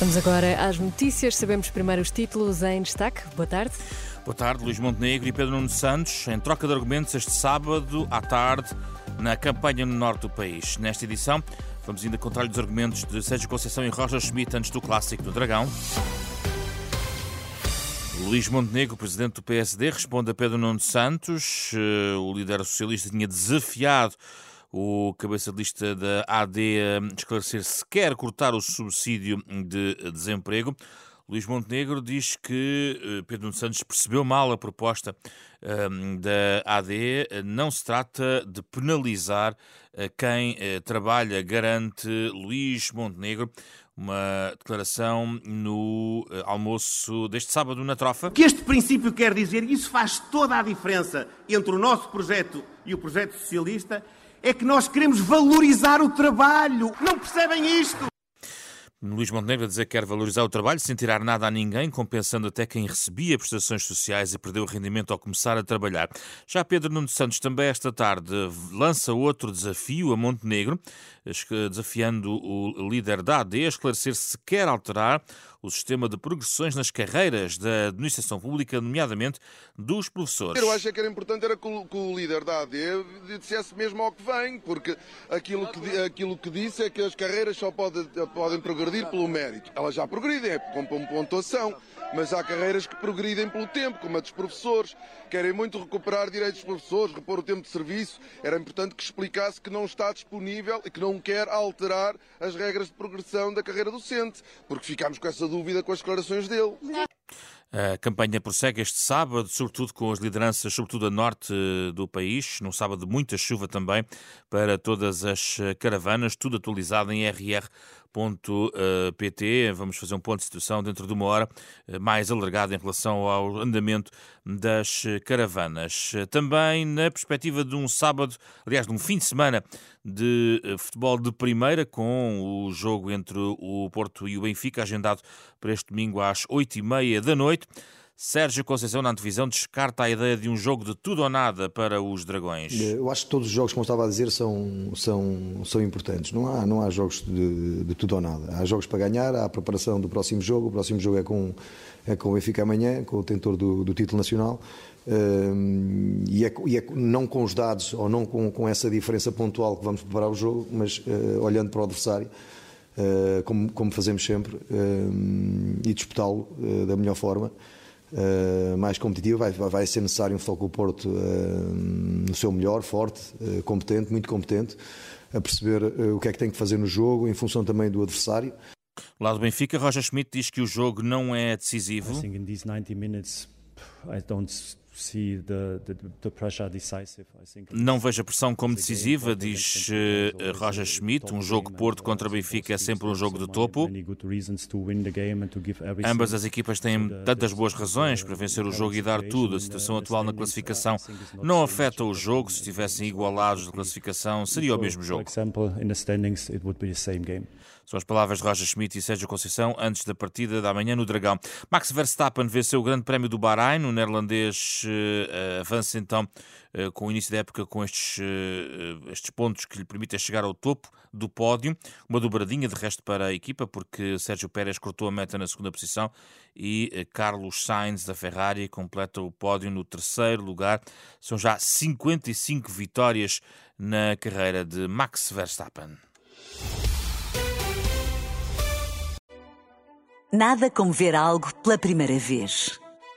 Vamos agora às notícias. Sabemos primeiro os títulos em destaque. Boa tarde. Boa tarde, Luís Montenegro e Pedro Nuno Santos, em troca de argumentos este sábado à tarde na campanha no norte do país. Nesta edição, vamos ainda contar-lhe os argumentos de Sérgio Conceição e Roger Schmidt antes do clássico do Dragão. Luís Montenegro, presidente do PSD, responde a Pedro Nuno Santos. Eh, o líder socialista tinha desafiado o cabeça de lista da AD a esclarecer se quer cortar o subsídio de desemprego. Luís Montenegro diz que eh, Pedro Santos percebeu mal a proposta um, da AD. Não se trata de penalizar eh, quem uh, trabalha, garante Luís Montenegro. Uma declaração no almoço deste sábado na Trofa. O que este princípio quer dizer, e isso faz toda a diferença entre o nosso projeto e o projeto socialista, é que nós queremos valorizar o trabalho. Não percebem isto? Luís Montenegro a dizer que quer valorizar o trabalho sem tirar nada a ninguém, compensando até quem recebia prestações sociais e perdeu o rendimento ao começar a trabalhar. Já Pedro Nuno Santos também esta tarde lança outro desafio a Montenegro, desafiando o líder da AD a esclarecer se quer alterar o sistema de progressões nas carreiras da administração pública, nomeadamente dos professores. Eu acho que era importante era que o, líder da AD dissesse mesmo ao que vem, porque aquilo que, aquilo que disse é que as carreiras só pode, podem progredir pelo mérito. Elas já progridem, é com pontuação, mas há carreiras que progridem pelo tempo, como a dos professores. Querem muito recuperar direitos dos professores, repor o tempo de serviço. Era importante que explicasse que não está disponível e que não quer alterar as regras de progressão da carreira docente, porque ficámos com essa dúvida com as declarações dele. A campanha prossegue este sábado, sobretudo com as lideranças, sobretudo a norte do país, num sábado de muita chuva também para todas as caravanas, tudo atualizado em rr.pt. Vamos fazer um ponto de situação dentro de uma hora mais alargado em relação ao andamento das caravanas. Também na perspectiva de um sábado, aliás, de um fim de semana de futebol de primeira, com o jogo entre o Porto e o Benfica, agendado para este domingo às oito e meia da noite. Sérgio Conceição, na antevisão, descarta a ideia de um jogo de tudo ou nada para os Dragões. Eu acho que todos os jogos, como estava a dizer, são, são, são importantes. Não há, não há jogos de, de tudo ou nada. Há jogos para ganhar, há a preparação do próximo jogo. O próximo jogo é com, é com o Benfica amanhã, com o tentor do, do título nacional. Uh, e, é, e é, não com os dados ou não com, com essa diferença pontual que vamos preparar o jogo, mas uh, olhando para o adversário. Uh, como, como, fazemos sempre, e disputá-lo da melhor forma. Uh, mais competitiva, vai, vai, ser necessário um Futebol Porto uh, no seu melhor, forte, uh, competente, muito competente, a perceber o que é que tem que fazer no jogo, em função também do adversário. Lá do Benfica, Roger Schmidt diz que o jogo não é decisivo. Não vejo a pressão como decisiva, diz uh, Roger Schmidt. Um jogo Porto contra Benfica é sempre um jogo de topo. Ambas as equipas têm tantas boas razões para vencer o jogo e dar tudo. A situação atual na classificação não afeta o jogo. Se estivessem igualados na classificação, seria o mesmo jogo. São as palavras de Roger Schmidt e Sérgio Conceição antes da partida da manhã no Dragão. Max Verstappen venceu o Grande Prémio do Bahrein. O neerlandês uh, avança então uh, com o início da época com estes, uh, estes pontos que lhe permitem chegar ao topo do pódio. Uma dobradinha de resto para a equipa, porque Sérgio Pérez cortou a meta na segunda posição e Carlos Sainz da Ferrari completa o pódio no terceiro lugar. São já 55 vitórias na carreira de Max Verstappen. Nada como ver algo pela primeira vez.